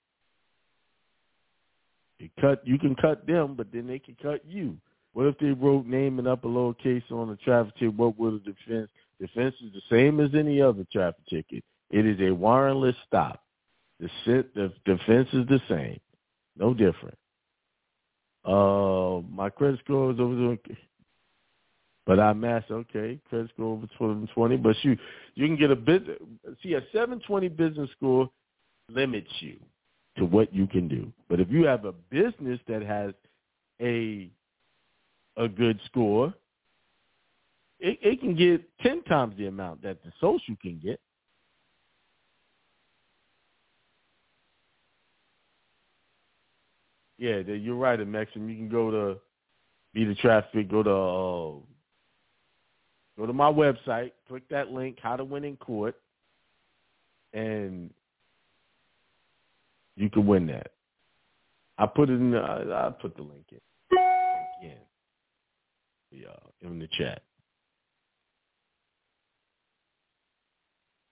You cut, you can cut them, but then they can cut you. What if they wrote name and upper lowercase on the traffic ticket? What would the defense? Defense is the same as any other traffic ticket. It is a warrantless stop. The, sit, the defense is the same, no different. Uh, my credit score is over but I master okay, credit score over 720. But you you can get a bit. See, a 720 business score limits you to what you can do. But if you have a business that has a a good score, it, it can get 10 times the amount that the social can get. Yeah, you're right, Maxim. You can go to be the traffic, go to uh, go to my website, click that link, how to win in court, and you can win that. I put it in. The, I, put the link in. Uh, in the chat.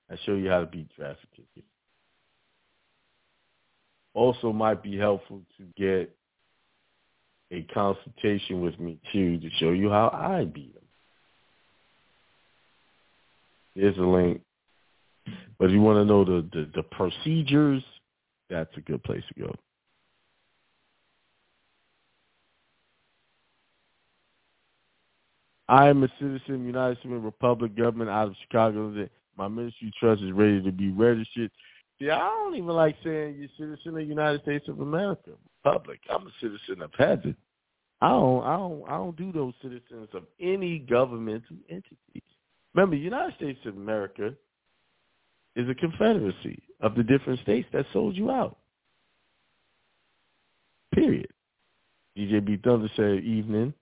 I show you how to beat traffic tickets. Also might be helpful to get a consultation with me too to show you how I beat them. Here's a link. But if you want to know the, the, the procedures, that's a good place to go. I am a citizen of the United States Republic government out of Chicago. My ministry trust is ready to be registered. Yeah, I don't even like saying you're citizen of the United States of America, Republic. I'm a citizen of heaven. I don't, I don't, I don't do those citizens of any governmental entities. Remember, the United States of America is a confederacy of the different states that sold you out. Period. DJ B Thunder said evening.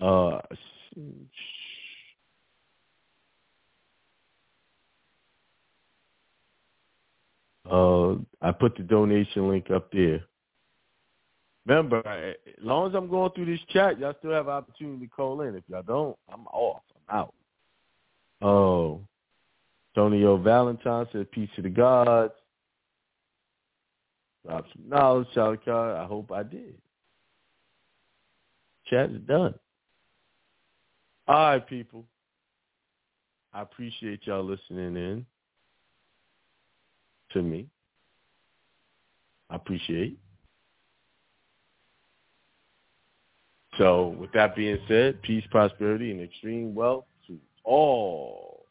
Uh, uh, I put the donation link up there. Remember, as long as I'm going through this chat, y'all still have opportunity to call in. If y'all don't, I'm off. Out. Um, oh, Tonio Valentine said, peace to the gods. Drop some knowledge, Shalikar. I hope I did. Chat is done. All right, people. I appreciate y'all listening in to me. I appreciate. So, with that being said, peace, prosperity, and extreme wealth to all.